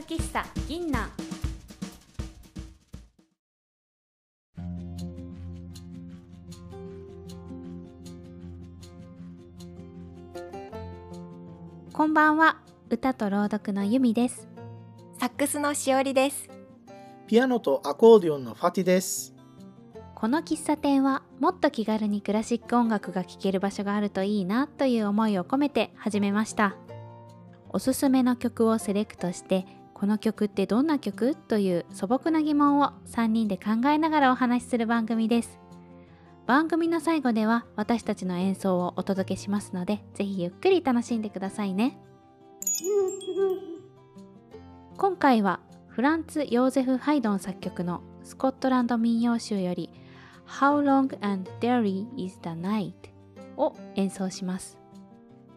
喫茶銀南こんばんは歌と朗読のゆみですサックスのしおりです。ピアノとアコーディオンのファティです。この喫茶店はもっと気軽にクラシック音楽が聴ける場所があるといいなという思いを込めて始めましたおすすめの曲をセレクトしてこの曲ってどんな曲？という素朴な疑問を3人で考えながらお話しする番組です。番組の最後では私たちの演奏をお届けしますのでぜひゆっくり楽しんでくださいね。今回はフランツ・ヨーゼフ・ハイドン作曲のスコットランド民謡集より How Long and Dreary is the Night を演奏します。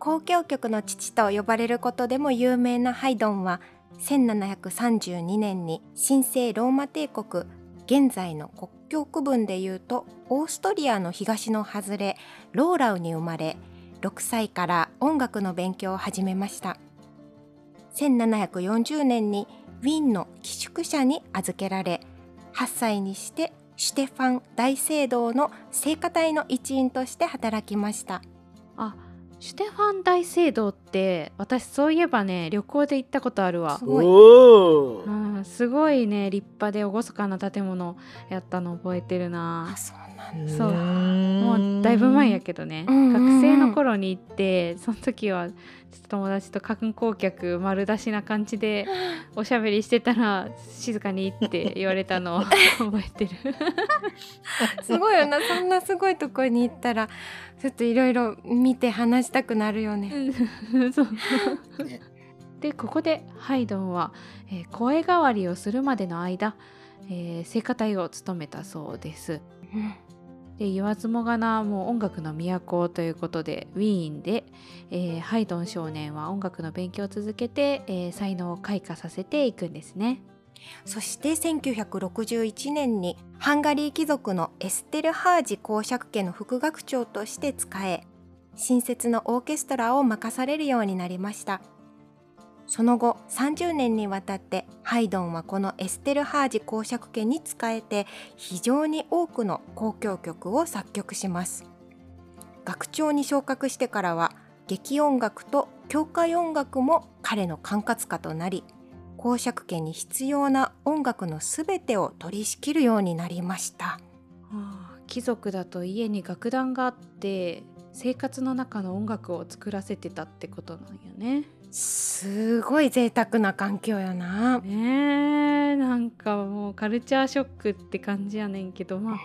交響曲の父と呼ばれることでも有名なハイドンは1732年に神聖ローマ帝国現在の国境区分でいうとオーストリアの東の外れローラウに生まれ6歳から音楽の勉強を始めました。1740年にウィーンの寄宿舎に預けられ8歳にしてシュテファン大聖堂の聖歌隊の一員として働きました。あシュテファン大聖堂って私そういえばね旅行で行ったことあるわ。すごい。おうーんすごいね立派で厳かな建物やったの覚えてるあなそうなんだ。そう。もうだいぶ前やけどね、うんうんうん。学生の頃に行ってその時は友達と観光客丸出しな感じでおしゃべりしてたら静かにって言われたのを 覚えてる。すごいよな。そんなすごいとこに行ったらちょっといろいろ見て話したくなるよね。そう。ね。でここでハイドンは、えー声変わりをするまでの間、えー聖歌隊を務めたそうです。で言わずもがなもう音楽の都ということでウィーンで、えーハイドン少年は音楽の勉強を続けて、えー才能を開花させていくんですね。そして1961年にハンガリー貴族のエステルハージ公爵家の副学長として仕え新設のオーケストラを任されるようになりましたその後30年にわたってハイドンはこのエステルハージ公爵家に仕えて非常に多くの交響曲を作曲します学長に昇格してからは劇音楽と教会音楽も彼の管轄下となり公爵家に必要な音楽のすべてを取り仕切るようになりました。はあ貴族だと家に楽団があって生活の中の音楽を作らせてたってことなんよね。すごい贅沢な環境やな。ねえなんかもうカルチャーショックって感じやねんけどまあ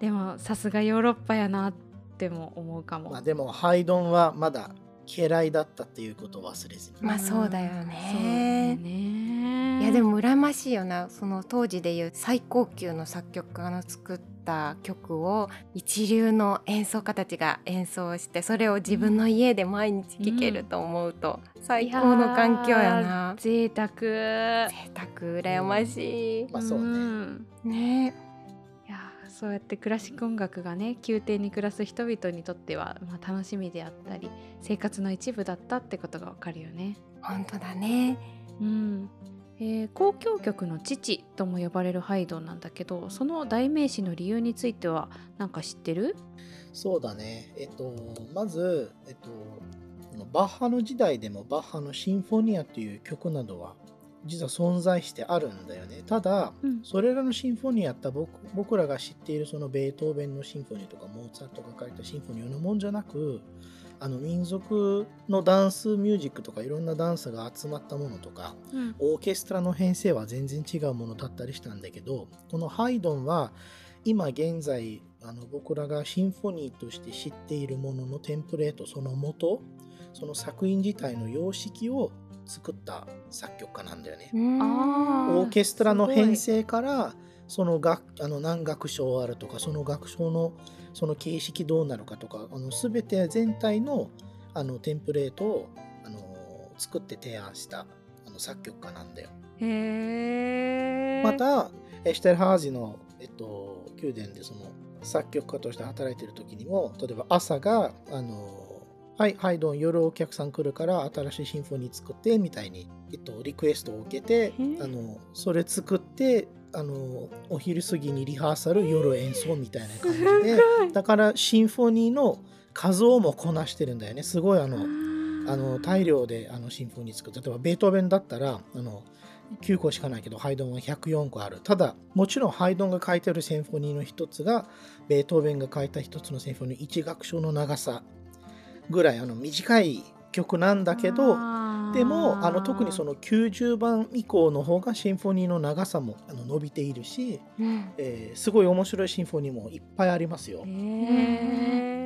でもさすがヨーロッパやなっても思うかも。まあでもハイドンはまだ家来だったっていうことを忘れずに。まあそうだよね。ねいやでも羨ましいよなその当時でいう最高級の作曲家の作った曲を一流の演奏家たちが演奏してそれを自分の家で毎日聴けると思うと最高の環境やな。贅沢贅沢羨ましまあそうね。んい。ねそうやってクラシック音楽がね宮廷に暮らす人々にとっては、まあ、楽しみであったり生活の一部だったってことがわかるよね。本当だね。うんえー交響曲の父とも呼ばれるハイドンなんだけどその代名詞の理由については何か知ってる？そうだね。えっと、まず、えっと、バッハの時代でもバッハのシンフォニアという曲などは実は存在してあるんだよね。ただ、うんそれらのシンフォニアって僕僕らが知っているそのベートーベンのシンフォニーとかモーツァルトが書いたシンフォニーのもんじゃなくあの民族のダンスミュージックとかいろんなダンスが集まったものとかうんオーケストラの編成は全然違うものだったりしたんだけどこのハイドンは今現在あの僕らがシンフォニーとして知っているもののテンプレートその元その作品自体の様式を作った作曲家なんだよね。オーケストラの編成からその楽あの何楽章あるとかその楽章のその形式どうなるかとかあの全て全体のあのテンプレートをあの作って提案したあの作曲家なんだよ。またエシュテルハージの、えっと、宮殿でその作曲家として働いている時にも例えば朝があのはい、ハイドン、夜お客さん来るから新しいシンフォニー作ってみたいに、えっと、リクエストを受けてへ、あのそれ作って、あのお昼過ぎにリハーサル、夜演奏みたいな感じで、だからシンフォニーの数をもこなしてるんだよね。すごいあの、あの大量であのシンフォニー作る。例えばベートーベンだったら、あの9個しかないけど、ハイドンは104個ある。ただ、もちろんハイドンが書いてるシンフォニーの一つが、ベートーベンが書いた一つのシンフォニー、1楽章の長さぐらいあの短い曲なんだけど、でもあの特にその90番以降の方がシンフォニーの長さもあの伸びているし、うん。えーすごい面白いシンフォニーもいっぱいありますよ。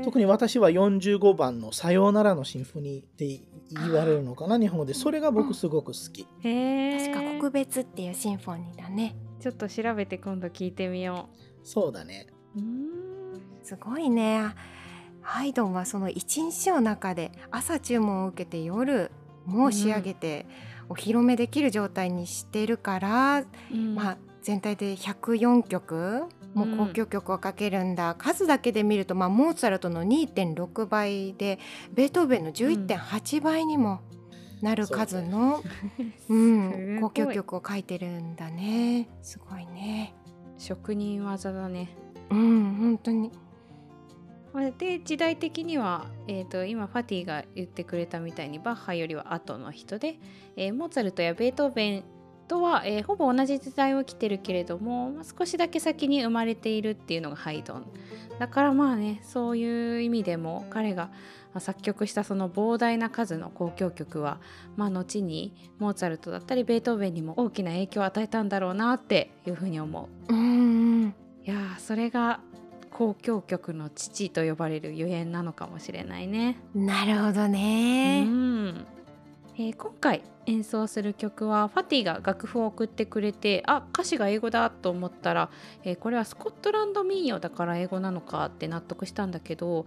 特に私は45番の「さようなら」のシンフォニーって言われるのかな日本語で。それが僕すごく好き。確か国別っていうシンフォニーだね。ちょっと調べて今度聞いてみよそうだね。うん。すごいねハイドンはその一日の中で朝注文を受けて夜もう仕上げてお披露目できる状態にしてるから、まあ全体で104曲もう交響曲をかけるんだ、数だけで見ると、まあ、モーツァルトの2.6倍でベートーベンの11.8倍にもなる数の、うん すごい。交響曲を書いてるんだね。すごいね。職人技だね。うん本当にまあで時代的には、えー、と今ファティが言ってくれたみたいにバッハよりは後の人で、えーモーツァルトやベートーベンとは、えーほぼ同じ時代を生きてるけれども、まあ、少しだけ先に生まれているっていうのがハイドンだからまあねそういう意味でも彼がまあ作曲したその膨大な数の交響曲は、まあ、後にモーツァルトだったりベートーベンにも大きな影響を与えたんだろうなっていうふうに思う。うんうんいやーそれが交響曲の父と呼ばれるゆえんなのかもしれないね。なるほどうね。んえー今回演奏する曲はファティが楽譜を送ってくれてあ歌詞が英語だと思ったら、えーこれはスコットランド民謡だから英語なのかって納得したんだけど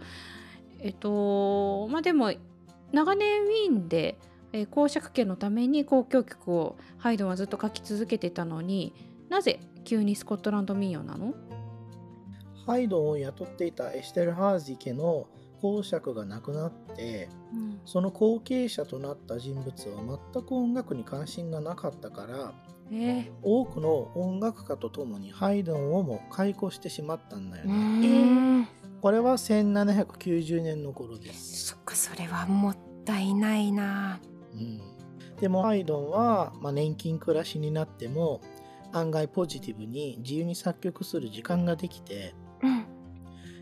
えっとまあでも長年ウィーンで、えー公爵家のために交響曲をハイドンはずっと書き続けてたのになぜ急にスコットランド民謡なの？ハイドンを雇っていたエステルハージ家の公爵が亡くなってその後継者となった人物は全く音楽に関心がなかったからえ多くの音楽家と共にハイドンをも解雇してしまったんだようね。んこれは1790年の頃です。そっかそれはもったいないな。うん、でもハイドンは、まあ、年金暮らしになっても案外ポジティブに自由に作曲する時間ができてうん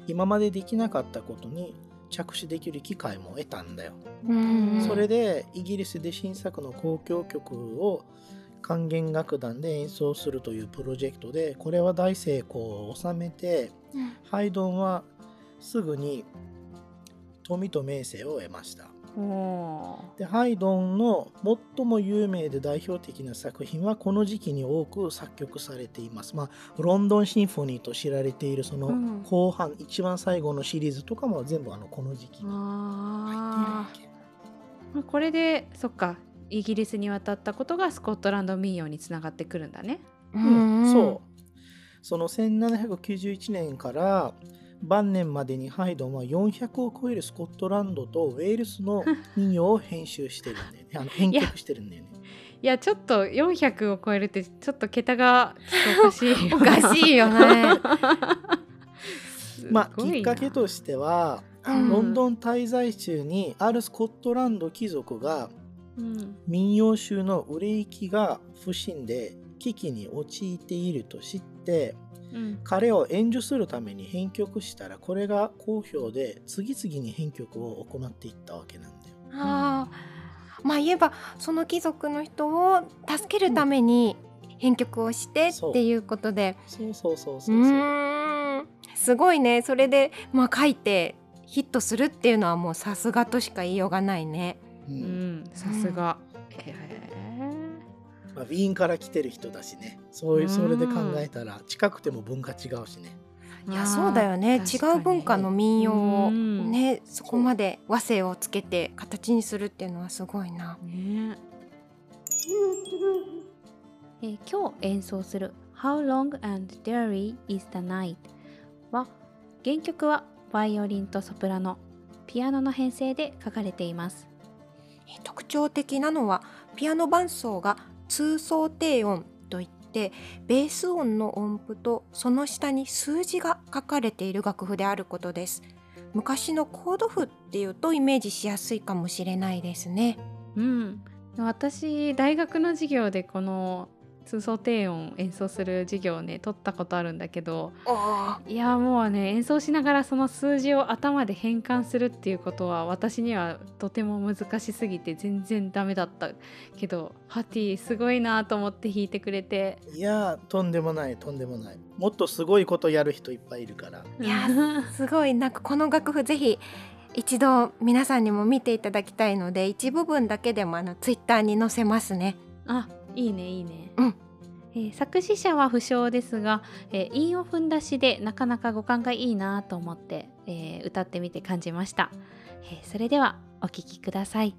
今までできなかったことに着手できる機会も得たんだよ。うんそれでイギリスで新作の交響曲を管弦楽団で演奏するというプロジェクトでこれは大成功を収めてうんハイドンはすぐに富と名声を得ました。でハイドンの最も有名で代表的な作品はこの時期に多く作曲されています。まあ、ロンドンシンフォニーと知られているそのうん後半、一番最後のシリーズとかも全部あのこの時期に入あっているわーこれでそっかイギリスに渡ったことがスコットランド民謡につながってくるんだね。け。うんそう。その1791年から晩年までにハイドンは400を超えるスコットランドとウェールズの 民謡を編集してるんだよね。あの編曲してるんだよね。いやちょっと400を超えるってちょっと桁がおかしいよおかしいよね。まあきっかけとしては、うんロンドン滞在中にあるスコットランド貴族がうん民謡集の売れ行きが不振で危機に陥っていると知ってうん彼を援助するために編曲したらこれが好評で次々に編曲を行っていったわけなんだよ。ああまあ言えばその貴族の人を助けるために編曲をしてそう。っていうことで。そうそうそううそうそう。ーん。すごいね。それでまあ書いてヒットするっていうのはもうさすがとしか言いようがないね。ううん。んさすが。へまあ、ウィーンから来てる人だしね。そういうそれで考えたら近くても文化違うしね。ーいやそうだよね。違う文化の民謡をうん。ねそこまで和声をつけて形にするっていうのはすごいな。ね。えー今日演奏する「How Long and Dreary is the Night」は原曲はバイオリンとソプラノピアノの編成で書かれています。特徴的なのはピアノ伴奏が通奏低音といってベース音の音符とその下に数字が書かれている楽譜であることです。昔のコード譜っていうとイメージしやすいかもしれないですね。うん。私大学の授業でこの通奏低音演奏する授業をね取ったことあるんだけどいやもうね演奏しながらその数字を頭で変換するっていうことは私にはとても難しすぎて全然ダメだったけどハティすごいなと思って弾いてくれて。いやとんでもないとんでもない。もっとすごいことやる人いっぱいいるから。いやすごいなんかこの楽譜ぜひ一度皆さんにも見ていただきたいので一部分だけでもあのツイッターに載せますね。あいいねいいね、うん。えー作詞者は不詳ですが、えー韻を踏んだ詩でなかなか語感がいいなと思って、えー歌ってみて感じました、えーそれではお聴きください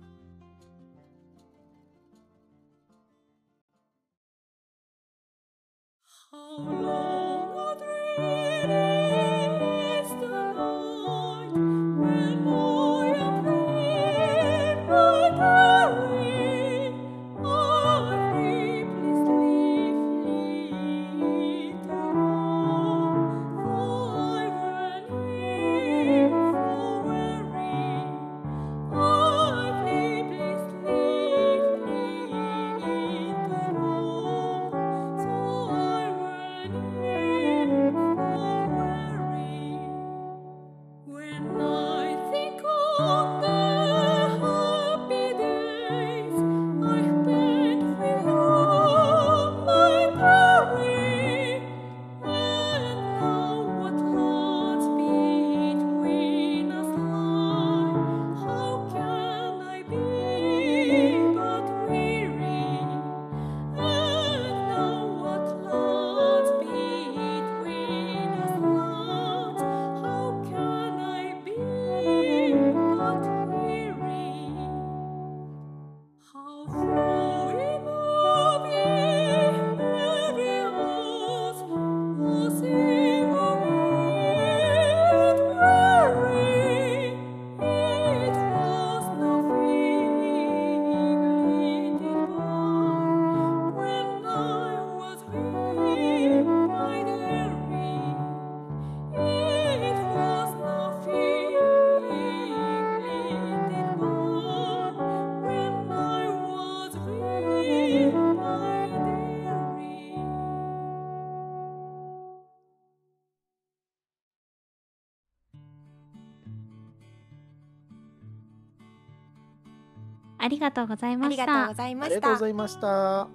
ありがとうございあました。りがとうございまありがとうしたございました。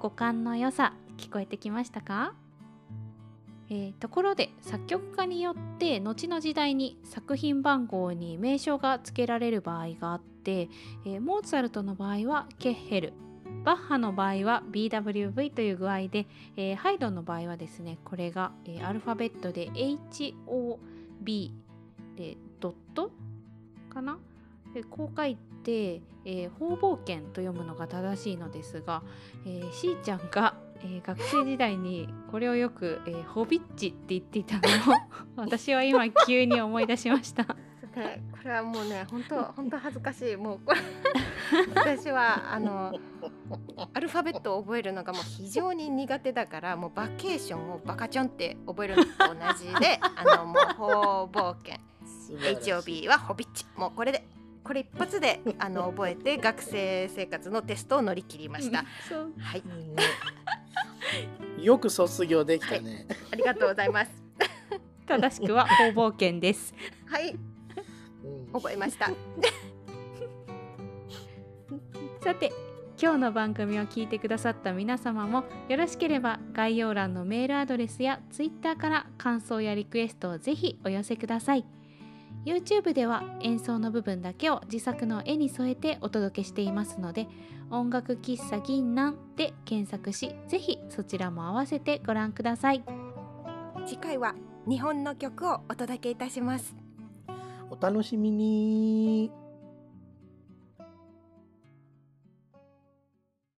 五感の良さ聞こえてきましたか、えーところで作曲家によって後の時代に作品番号に名称が付けられる場合があって、えーモーツァルトの場合はケッヘル。バッハの場合は BWV という具合で、えーハイドンの場合はですねこれが、えーアルファベットで HOB でドットかな？でこう書いて、えー方々剣と読むのが正しいのですが、えー、しーちゃんが、えー学生時代にこれをよく、えーホビッチって言っていたのを 私は今急に思い出しました。ねこれはもうね本当本当恥ずかしい。もうこれ私はあのアルファベットを覚えるのがもう非常に苦手だからもうバケーションをバカチョンって覚えるのと同じであのもう方々圏素晴らしい。HOB はホビッチ。もうこれでこれ一発であの覚えて学生生活のテストを乗り切りました。そうはい、うんよく卒業できたね。ありがとうございます。正しくは方々剣です。はい、うん覚えました。さて今日の番組を聞いてくださった皆様もよろしければ概要欄のメールアドレスや Twitter から感想やリクエストをぜひお寄せください YouTube では演奏の部分だけを自作の絵に添えてお届けしていますので音楽喫茶銀南で検索しぜひそちらも合わせてご覧ください次回は日本の曲をお届けいたします。お楽しみに。